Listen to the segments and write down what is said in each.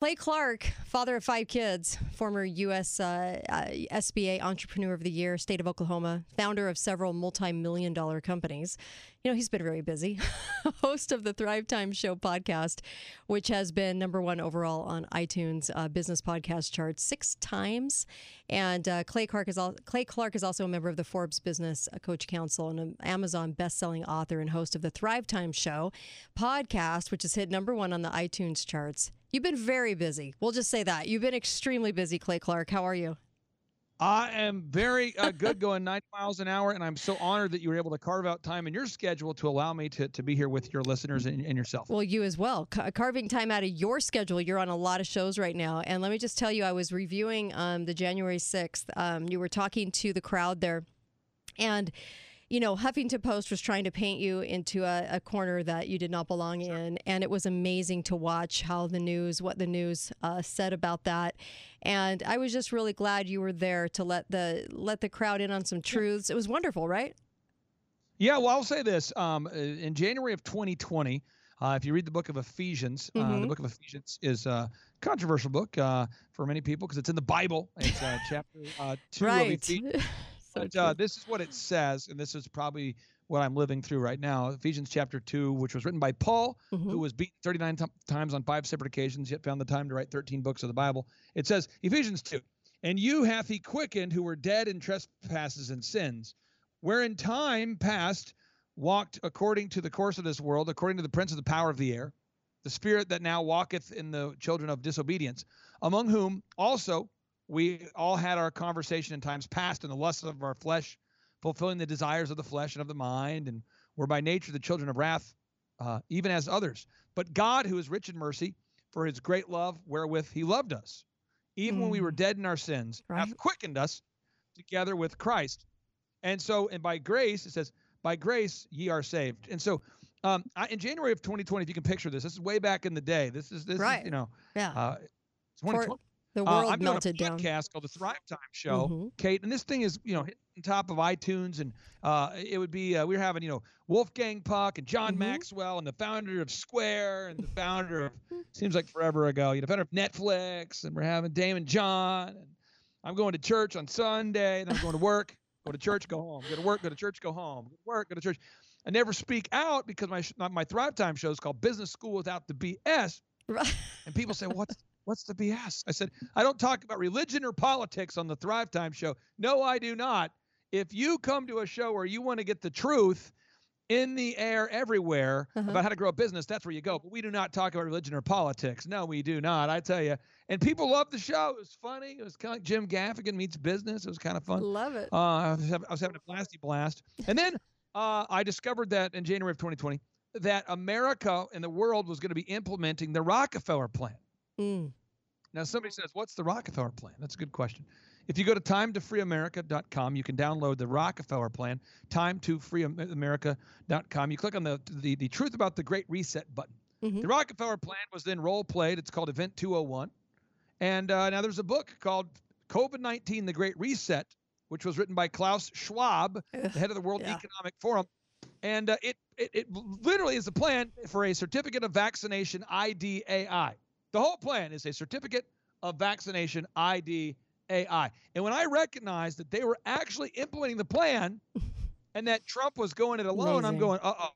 Clay Clark, father of five kids, former U.S. Uh, uh, SBA Entrepreneur of the Year, state of Oklahoma, founder of several multi million dollar companies. You know, he's been very busy. Host of the Thrive Time Show podcast, which has been number one overall on iTunes uh, business podcast charts six times. And uh, Clay, Clark is al- Clay Clark is also a member of the Forbes Business Coach Council and an Amazon best-selling author and host of the Thrive Time Show podcast, which has hit number one on the iTunes charts. You've been very busy. We'll just say that. You've been extremely busy, Clay Clark. How are you? I am very uh, good going 90 miles an hour, and I'm so honored that you were able to carve out time in your schedule to allow me to, to be here with your listeners and, and yourself. Well, you as well. Ca- carving time out of your schedule. You're on a lot of shows right now. And let me just tell you, I was reviewing um, the January 6th. Um, you were talking to the crowd there. And you know, Huffington Post was trying to paint you into a, a, corner that you did not belong in. And it was amazing to watch how the news, what the news uh, said about that. And I was just really glad you were there to let the let the crowd in on some truths. It was wonderful, right? Yeah, well, I'll say this. Um, in January of 2020, uh, if you read the book of Ephesians, mm-hmm. uh, the mm-hmm. book of Ephesians is a controversial book uh, for many people because it's in the Bible. It's uh, chapter uh, two right. of Ephesians. so but, uh, this is what it says, and this is probably what I'm living through right now. Ephesians chapter 2, which was written by Paul, mm-hmm. who was beaten 39 t- times on five separate occasions, yet found the time to write 13 books of the Bible. It says, Ephesians 2, and you hath he quickened who were dead in trespasses and sins, where in time past walked according to the course of this world, according to the prince of the power of the air, the spirit that now walketh in the children of disobedience, among whom also we all had our conversation in times past in the lusts of our flesh, fulfilling the desires of the flesh and of the mind, and were by nature the children of wrath, uh, even as others. But God, who is rich in mercy, for his great love wherewith he loved us, even mm. when we were mm. dead in our sins, right. hath quickened us together with Christ. And so, and by grace, it says, by grace ye are saved. And so, um, I, in January of 2020, if you can picture this, this is way back in the day. This is this right. is you know, yeah. Uh, 2020, the world uh, I'm melted doing a podcast down. called the Thrive Time Show, mm-hmm. Kate, and this thing is you know hitting top of iTunes, and uh, it would be uh, we were having you know Wolfgang Puck and John mm-hmm. Maxwell and the founder of Square and the founder of seems like forever ago, you know, founder of Netflix, and we're having Daymond John, and I'm going to church on Sunday, and I'm going to work, go to church, go home, go to work, go to church, go home, go to work, go to church. I never speak out because my my Thrive Time show is called Business School Without the BS. Right. And people say, "What's What's the BS? I said, I don't talk about religion or politics on the Thrive Time show. No, I do not. If you come to a show where you want to get the truth in the air everywhere uh-huh. about how to grow a business, that's where you go. But we do not talk about religion or politics. No, we do not. I tell you. And people love the show. It was funny. It was kind of like Jim Gaffigan meets business. It was kind of fun. Love it. Uh, I, was having, I was having a blasty blast. And then uh, I discovered that in January of 2020 that America and the world was going to be implementing the Rockefeller plan. Mm. Now, somebody says, What's the Rockefeller plan? That's a good question. If you go to timetofreeamerica.com, you can download the Rockefeller plan, timetofreeamerica.com. You click on the, the, the truth about the Great Reset button. Mm-hmm. The Rockefeller plan was then role played. It's called Event 201. And uh, now there's a book called COVID 19 The Great Reset, which was written by Klaus Schwab, the head of the World yeah. Economic Forum. And uh, it, it, it literally is a plan for a certificate of vaccination IDAI. The whole plan is a certificate of vaccination ID AI. And when I recognized that they were actually implementing the plan and that Trump was going it alone, Amazing. I'm going, uh oh.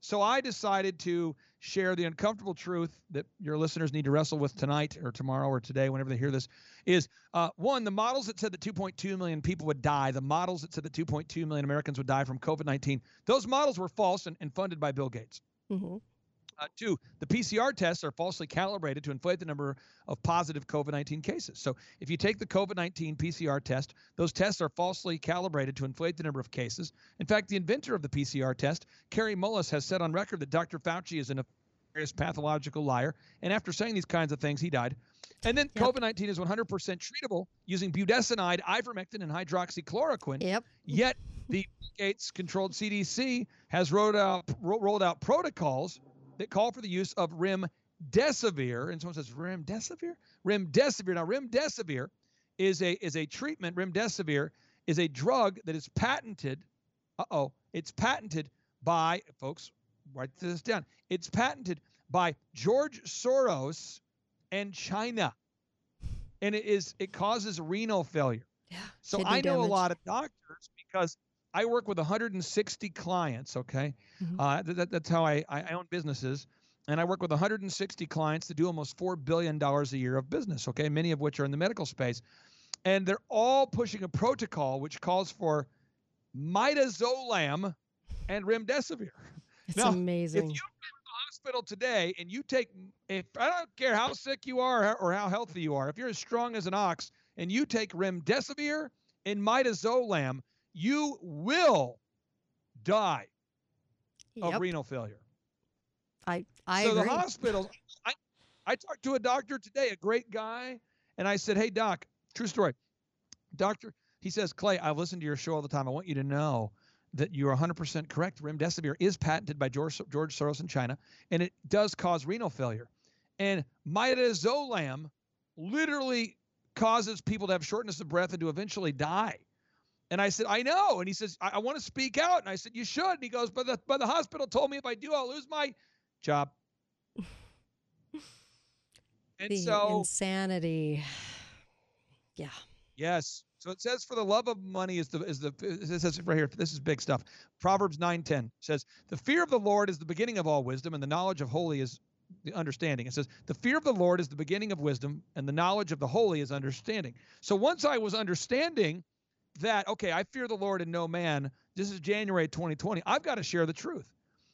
So I decided to share the uncomfortable truth that your listeners need to wrestle with tonight or tomorrow or today, whenever they hear this, is uh, one, the models that said that 2.2 million people would die, the models that said that 2.2 million Americans would die from COVID 19, those models were false and, and funded by Bill Gates. Mm-hmm. Uh, two, the PCR tests are falsely calibrated to inflate the number of positive COVID 19 cases. So, if you take the COVID 19 PCR test, those tests are falsely calibrated to inflate the number of cases. In fact, the inventor of the PCR test, Kary Mullis, has said on record that Dr. Fauci is an pathological liar. And after saying these kinds of things, he died. And then yep. COVID 19 is 100% treatable using budesonide, ivermectin, and hydroxychloroquine. Yep. Yet, the Gates controlled CDC has rolled out, rolled out protocols that call for the use of remdesivir. And someone says remdesivir, remdesivir. Now remdesivir is a is a treatment. Remdesivir is a drug that is patented. Uh oh, it's patented by folks. Write this down. It's patented by George Soros and China. And it is it causes renal failure. Yeah. So I know damage. a lot of doctors because I work with 160 clients. Okay, Mhm. uh, th- that, that's how I, I I own businesses, and I work with 160 clients to do almost four billion dollars a year of business. Okay, many of which are in the medical space, and they're all pushing a protocol which calls for midazolam and remdesivir. It's Now, amazing. If you go to the hospital today and you take, if I don't care how sick you are or how healthy you are, if you're as strong as an ox and you take remdesivir and midazolam, you will die of Yep. renal failure. I I so agree. the hospitals, I, I talked to a doctor today, a great guy, and I said, "Hey doc, true story, doctor." He says, "Clay, I've listened to your show all the time. I want you to know that you're 100% correct. Remdesivir is patented by George, George Soros in China, and it does cause renal failure. And midazolam literally causes people to have shortness of breath and to eventually die." And I said, I know. And he says, I, I want to speak out. And I said, You should. And he goes, But the, but the hospital told me if I do, I'll lose my job. and the so, insanity. Yeah. yes. So it says, For the love of money is the, is the, it says right here. This is big stuff. Proverbs 9:10 says, The fear of the Lord is the beginning of all wisdom, and the knowledge of holy is the understanding. It says, The fear of the Lord is the beginning of wisdom, and the knowledge of the holy is understanding. So once I was understanding that, okay, I fear the Lord and no man, this is January 2020, I've got to share the truth.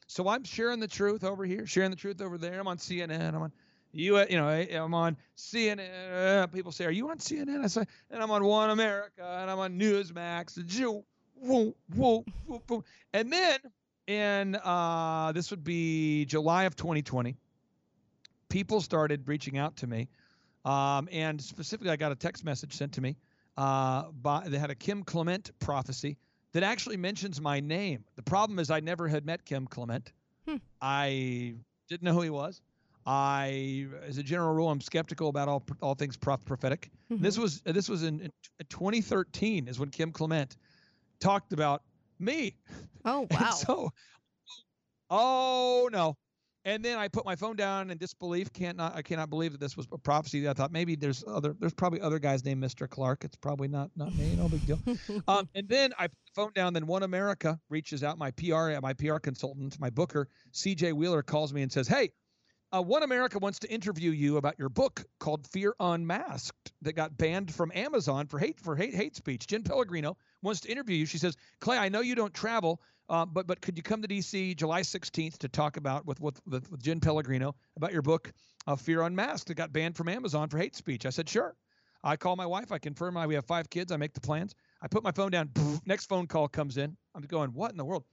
So I'm sharing the truth over here, sharing the truth over there. I'm on CNN. I'm on you, you know, I'm on CNN. People say, "Are you on CNN?" I say, and I'm on One America, and I'm on Newsmax. and. And then in uh, this would be July of 2020, people started reaching out to me, um, and specifically, I got a text message sent to me. Uh, by they had a Kim Clement prophecy that actually mentions my name. The problem is I never had met Kim Clement. Hmm. I didn't know who he was. I, as a general rule, I'm skeptical about all all things prophetic. This Mhm. was this was in, in 2013 is when Kim Clement talked about me. Oh And wow. so, oh no. And then I put my phone down in disbelief. Can't not I cannot believe that this was a prophecy. I thought maybe there's other there's probably other guys named Mr. Clark. It's probably not not me. No big deal. um, and then I put the phone down. Then One America reaches out. My PR my PR consultant, my booker, C.J. Wheeler, calls me and says, "Hey, uh, One America wants to interview you about your book called Fear Unmasked that got banned from Amazon for hate for hate hate speech. Jen Pellegrino wants to interview you. She says, Clay, I know you don't travel, uh, but but could you come to DC July 16th to talk about with with, with, Jen Pellegrino about your book uh, Fear Unmasked that got banned from Amazon for hate speech? I said, sure. I call my wife. I confirm I, we have five kids. I make the plans. I put my phone down. Next phone call comes in. I'm going, what in the world?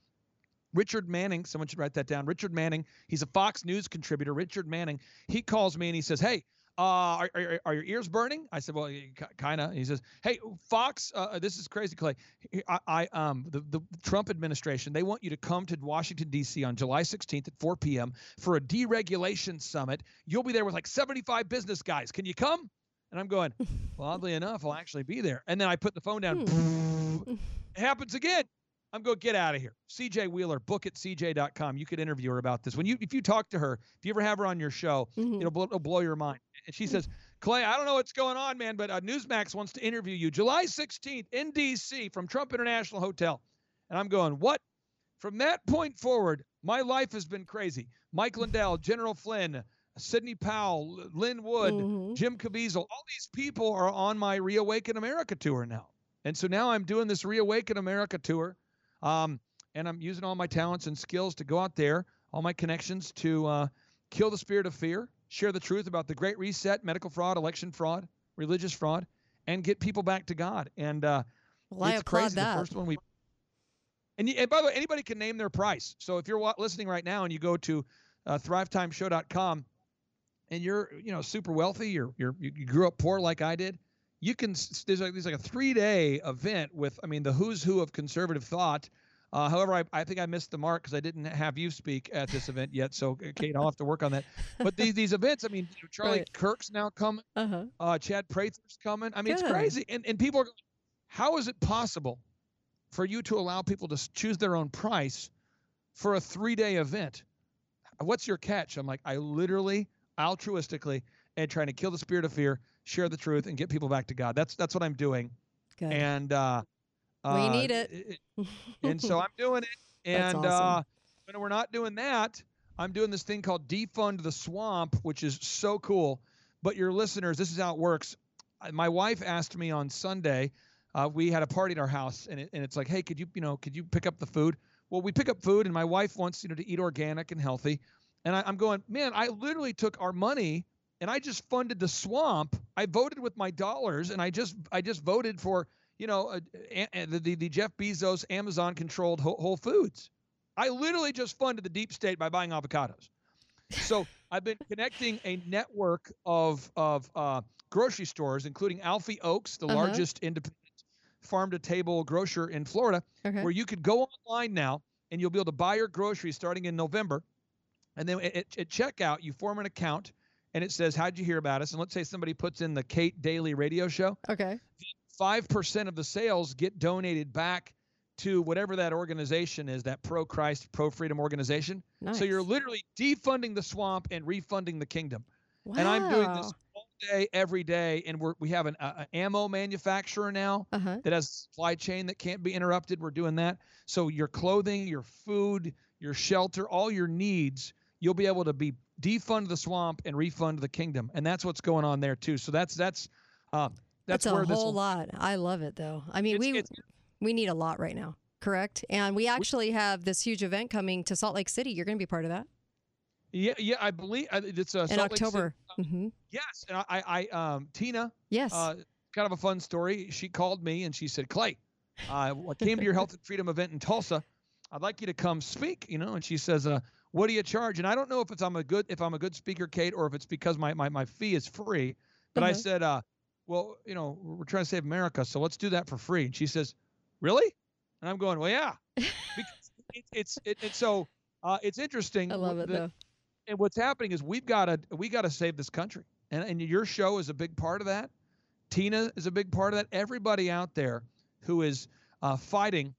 Richard Manning, someone should write that down. Richard Manning, he's a Fox News contributor. Richard Manning, he calls me and he says, Hey, uh, are, are, are your ears burning? I said, Well, kind of. He says, Hey, Fox, uh, this is crazy, Clay. I, I um, the, the Trump administration, they want you to come to Washington, D.C. on July 16th at 4 p.m. for a deregulation summit. You'll be there with like 75 business guys. Can you come? And I'm going, Well, oddly enough, I'll actually be there. And then I put the phone down. It happens again. I'm going get out of here. CJ Wheeler, book at cj.com. You could interview her about this. When you if you talk to her, if you ever have her on your show, Mhm. it'll, blow, it'll blow your mind. And she says, Clay, I don't know what's going on, man, but uh, Newsmax wants to interview you July 16th in D.C. from Trump International Hotel. And I'm going, what? From that point forward, my life has been crazy. Mike Lindell, General Flynn, Sidney Powell, Lin Wood, Mhm. Jim Caviezel, all these people are on my Reawaken America tour now. And so now I'm doing this Reawaken America tour. Um, and I'm using all my talents and skills to go out there, all my connections to uh, kill the spirit of fear, share the truth about the Great Reset, medical fraud, election fraud, religious fraud, and get people back to God. And uh, Well, it's crazy. that. The first one we and, and by the way, anybody can name their price. So if you're listening right now and you go to uh, thrivetimeshow.com and you're you know super wealthy, you're, you're you you grew up poor like I did, you can there's like there's like a three day event with I mean the who's who of conservative thought. Uh, however, I, I think I missed the mark because I didn't have you speak at this event yet. So Kate, I'll have to work on that. But these these events, I mean, you know, Charlie Right. Kirk's now coming. Uh-huh. Uh, Chad Prather's coming. I mean, Good. it's crazy. And and people are going, how is it possible for you to allow people to choose their own price for a three day event? What's your catch? I'm like, I literally altruistically and trying to kill the spirit of fear, share the truth, and get people back to God. That's that's what I'm doing. Good. And uh, we uh, need it. and so I'm doing it. And awesome. uh, when we're not doing that, I'm doing this thing called Defund the Swamp, which is so cool. But your listeners, this is how it works. My wife asked me on Sunday. Uh, we had a party at our house, and, it, and it's like, hey, could you, you know, could you pick up the food? Well, we pick up food, and my wife wants, you know, to eat organic and healthy. And I, I'm going, man, I literally took our money and I just funded the swamp. I voted with my dollars, and I just, I just voted for, you know, uh, the, the the Jeff Bezos Amazon controlled Whole, Whole Foods. I literally just funded the deep state by buying avocados. So I've been connecting a network of of uh, grocery stores, including Alfie Oakes, the Uh-huh. largest independent farm to table grocer in Florida, okay. where you could go online now and you'll be able to buy your groceries starting in November. And then at, at- checkout, you form an account and it says, How'd you hear about us? And let's say somebody puts in the Kate Dalley radio show, okay. 5% of the sales get donated back to whatever that organization is, that pro Christ, pro freedom organization. Nice. So you're literally defunding the swamp and refunding the kingdom. Wow. And I'm doing this all day, every day. And we're, we have an uh, ammo manufacturer now Uh huh. that has a supply chain that can't be interrupted. We're doing that. So your clothing, your food, your shelter, all your needs, you'll be able to be defund the swamp and refund the kingdom. And that's what's going on there too. So that's that's um, that's, That's, a this whole will- lot. I love it though. I mean, It's- we it's- we need a lot right now. Correct. And we actually have this huge event coming to Salt Lake City. You're going to be part of that Yeah, yeah, I believe uh, it's uh, in Salt Lake City. October. hmm Yes, and I, I, I um, Tina, Yes. uh, kind of a fun story. She called me and she said, Clay, uh, I came to your Health and Freedom event in Tulsa. I'd like you to come speak, you know. And she says, uh, "What do you charge?" And I don't know if it's I'm a good if I'm a good speaker, Kate, or if it's because my my, my fee is free. But I Uh-huh. said, uh, "Well, you know, we're trying to save America, so let's do that for free." And she says, "Really?" And I'm going, "Well, yeah." Because it, it's it, it's so uh, it's interesting. I love it the- though. and what's happening is we've got to we got to save this country and, and your show is a big part of that tina is a big part of that everybody out there who is uh, fighting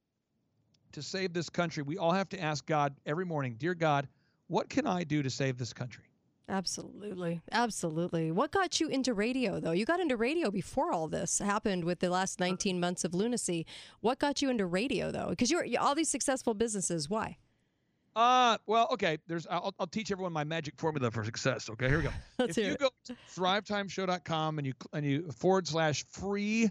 to save this country we all have to ask god every morning dear god what can i do to save this country Absolutely. Absolutely. What got you into radio, though? You got into radio before all this happened with the last 19 months of lunacy. What got you into radio, though? Because you're all these successful businesses. Why? uh well okay there's i'll, I'll teach everyone my magic formula for success okay here we go Let's if hear you it. go to thrivetimeshow.com and you and you forward slash free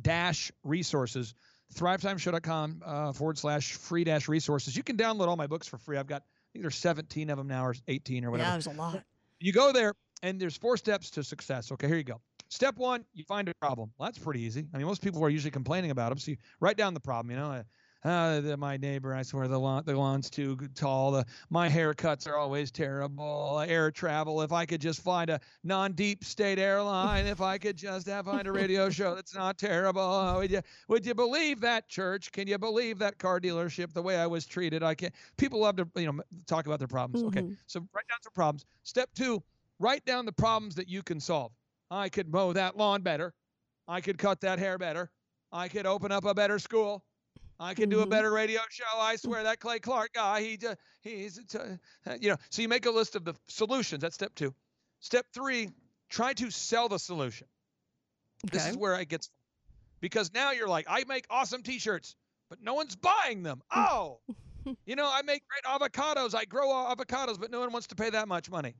dash resources thrivetimeshow.com uh, forward slash free dash resources you can download all my books for free i've got there's 17 of them now or 18 or whatever. Yeah, there's a lot. you go there and there's four steps to success. Okay here you go. Step one you find a problem. Well that's pretty easy. I mean most people are usually complaining about them so you write down the problem you know uh, uh, uh, the, my neighbor, I swear the lawn, the lawn's too tall. The, my haircuts are always terrible. Air travel. If I could just find a non-deep state airline, if I could just have find a radio show that's not terrible. Would you would you believe that church? Can you believe that car dealership? The way I was treated, I can't. People love to you know talk about their problems. Okay, Mhm. so write down some problems. Step two, write down the problems that you can solve. I could mow that lawn better. I could cut that hair better. I could open up a better school. I could do a Mhm. better radio show. I swear that Clay Clark guy, he just, he's, uh, you know, so you make a list of the solutions. That's step two. Step three, try to sell the solution. This is where it gets, because now you're like, I make awesome T-shirts, but no one's buying them. Oh, you know, I make great avocados. I grow avocados, but no one wants to pay that much money.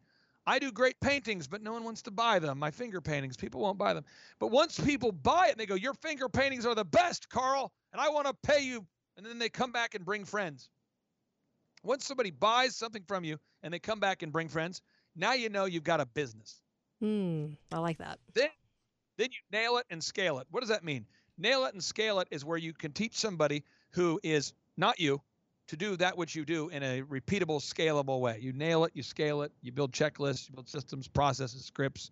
I do great paintings, but no one wants to buy them. My finger paintings, people won't buy them. But once people buy it and they go, Your finger paintings are the best, Carl, and I want to pay you. And then they come back and bring friends. Once somebody buys something from you and they come back and bring friends, now you know you've got a business. Hmm. I like that. Then you nail it and scale it. What does that mean? Nail it and scale it is where you can teach somebody who is not you to do that which you do in a repeatable, scalable way. You nail it, you scale it, you build checklists, you build systems, processes, scripts,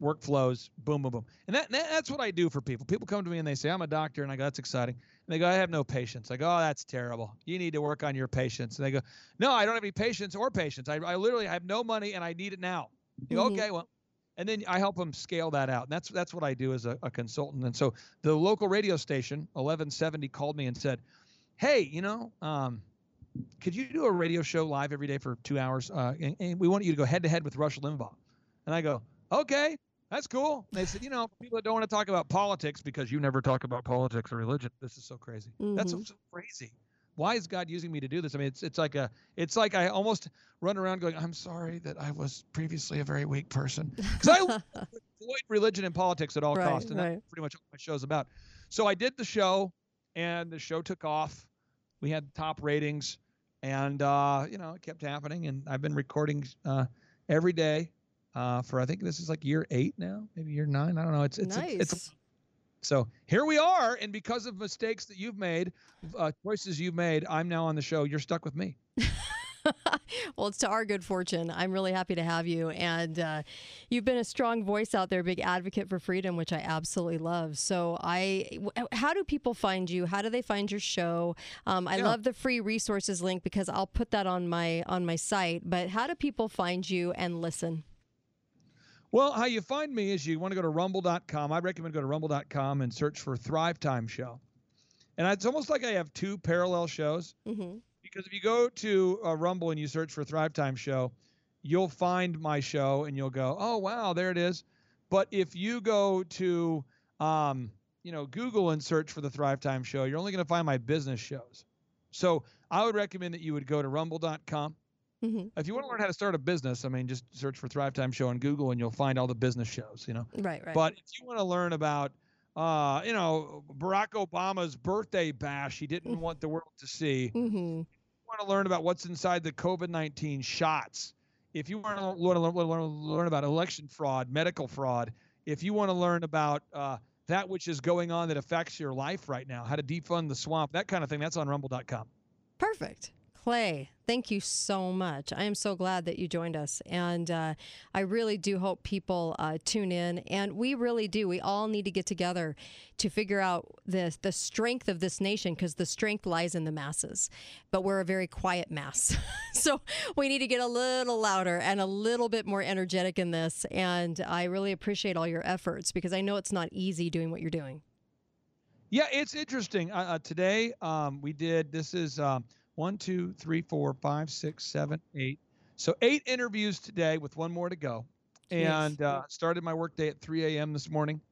workflows, boom, boom, boom. And that, that that's what I do for people. People come to me and they say, I'm a doctor, and I go, that's exciting. And they go, I have no patience. I go, oh, that's terrible. You need to work on your patience. And they go, no, I don't have any patience or patience. I, I literally have no money and I need it now. You go, Mhm. okay, well, and then I help them scale that out. And that's that's what I do as a, a consultant. And so the local radio station, 1170, called me and said, hey, you know, um, could you do a radio show live every day for two hours? Uh, and, and we want you to go head to head with Rush Limbaugh. And I go, okay, that's cool. They said, you know, people that don't want to talk about politics because you never talk about politics or religion. This is so crazy. Mm-hmm. That's so, so crazy. Why is God using me to do this? I mean, it's it's like a it's like I almost run around going, I'm sorry that I was previously a very weak person because I avoid religion and politics at all right, costs, and right. that's pretty much what my show's about. So I did the show, and the show took off. We had top ratings, and uh, you know, it kept happening. And I've been recording uh, every day uh, for I think this is like year eight now, maybe year nine. I don't know. It's it's nice. it's, it's so here we are, and because of mistakes that you've made, uh, choices you've made, I'm now on the show. You're stuck with me. Well, it's to our good fortune. I'm really happy to have you. And uh, you've been a strong voice out there, big advocate for freedom, which I absolutely love. So, I, how do people find you? How do they find your show? Um, I yeah. love the free resources link because I'll put that on my on my site. But how do people find you and listen? Well, how you find me is you want to go to rumble.com. I recommend go to rumble.com and search for Thrive Time Show. And it's almost like I have two parallel shows. Mm-hmm. Because if you go to uh, Rumble and you search for Thrive Time Show, you'll find my show and you'll go, oh, wow, there it is. But if you go to, um, you know, Google and search for the Thrive Time Show, you're only going to find my business shows. So I would recommend that you would go to rumble.com Mm-hmm. If you want to learn how to start a business, I mean, just search for Thrive Time Show on Google and you'll find all the business shows, you know. Right, right. But if you want to learn about, uh, you know, Barack Obama's birthday bash he didn't want the world to see, mm-hmm. Want to learn about what's inside the COVID 19 shots, if you want to learn, learn, learn about election fraud, medical fraud, if you want to learn about uh, that which is going on that affects your life right now, how to defund the swamp, that kind of thing, that's on rumble.com. Perfect. Clay, thank you so much. I am so glad that you joined us. And uh, I really do hope people uh, tune in. And we really do. We all need to get together to figure out the, the strength of this nation because the strength lies in the masses. But we're a very quiet mass. so we need to get a little louder and a little bit more energetic in this. And I really appreciate all your efforts because I know it's not easy doing what you're doing. Yeah, it's interesting. Uh, uh today um, we did, this is. Um, one, two, three, four, five, six, seven, eight. So eight interviews today with one more to go. And uh, started my workday at 3 a.m. this morning,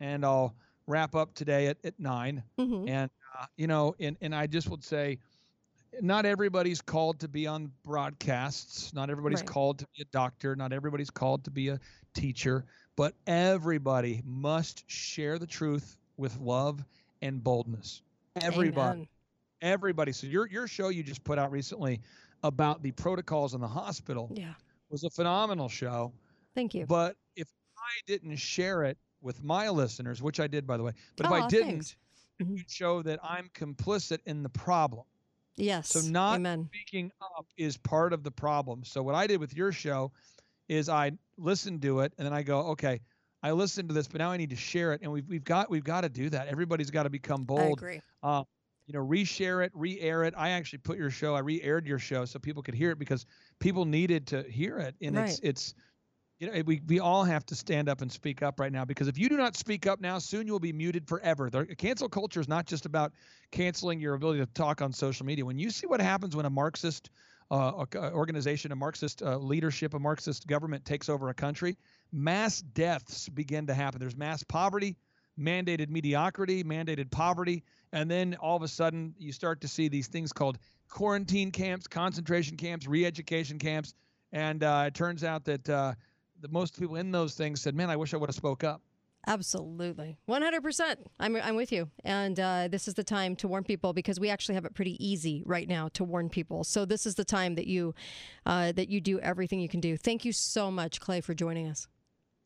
and I'll wrap up today at, at 9. Mm-hmm. And, uh, you know, and, and I just would say, not everybody's called to be on broadcasts. Not everybody's right. called to be a doctor. Not everybody's called to be a teacher. But everybody must share the truth with love and boldness. Everybody. Amen everybody. So your your show you just put out recently about the protocols in the hospital yeah. was a phenomenal show. Thank you. But if I didn't share it with my listeners, which I did by the way, but oh, if I didn't, mm-hmm. show that I'm complicit in the problem. Yes. So not Amen. speaking up is part of the problem. So what I did with your show is I listened to it and then I go, okay, I listened to this, but now I need to share it, and we've we've got we've got to do that. Everybody's got to become bold. I agree. Uh, you know, reshare it, re-air it. I actually put your show, I re-aired your show so people could hear it because people needed to hear it. And right. it's it's you know, we we all have to stand up and speak up right now because if you do not speak up now, soon you will be muted forever. The cancel culture is not just about canceling your ability to talk on social media. When you see what happens when a Marxist uh, organization, a Marxist uh, leadership, a Marxist government takes over a country, mass deaths begin to happen. There's mass poverty, mandated mediocrity, mandated poverty, and then all of a sudden you start to see these things called quarantine camps, concentration camps, re-education camps, and uh, it turns out that uh, the most people in those things said, "Man, I wish I would have spoke up." Absolutely. 100%. I'm, I'm with you. And uh, this is the time to warn people because we actually have it pretty easy right now to warn people. So this is the time that you uh, that you do everything you can do. Thank you so much, Clay, for joining us.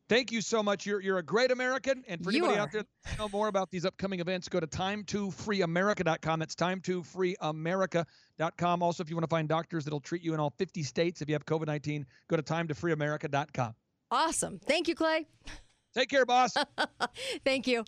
Thank you so much. You're you're a great American. And for anybody out there to know more about these upcoming events, go to time2freeamerica.com. That's time2freeamerica.com. Also, if you want to find doctors that'll treat you in all 50 states if you have COVID 19, go to time2freeamerica.com. Awesome. Thank you, Clay. Take care, boss. Thank you.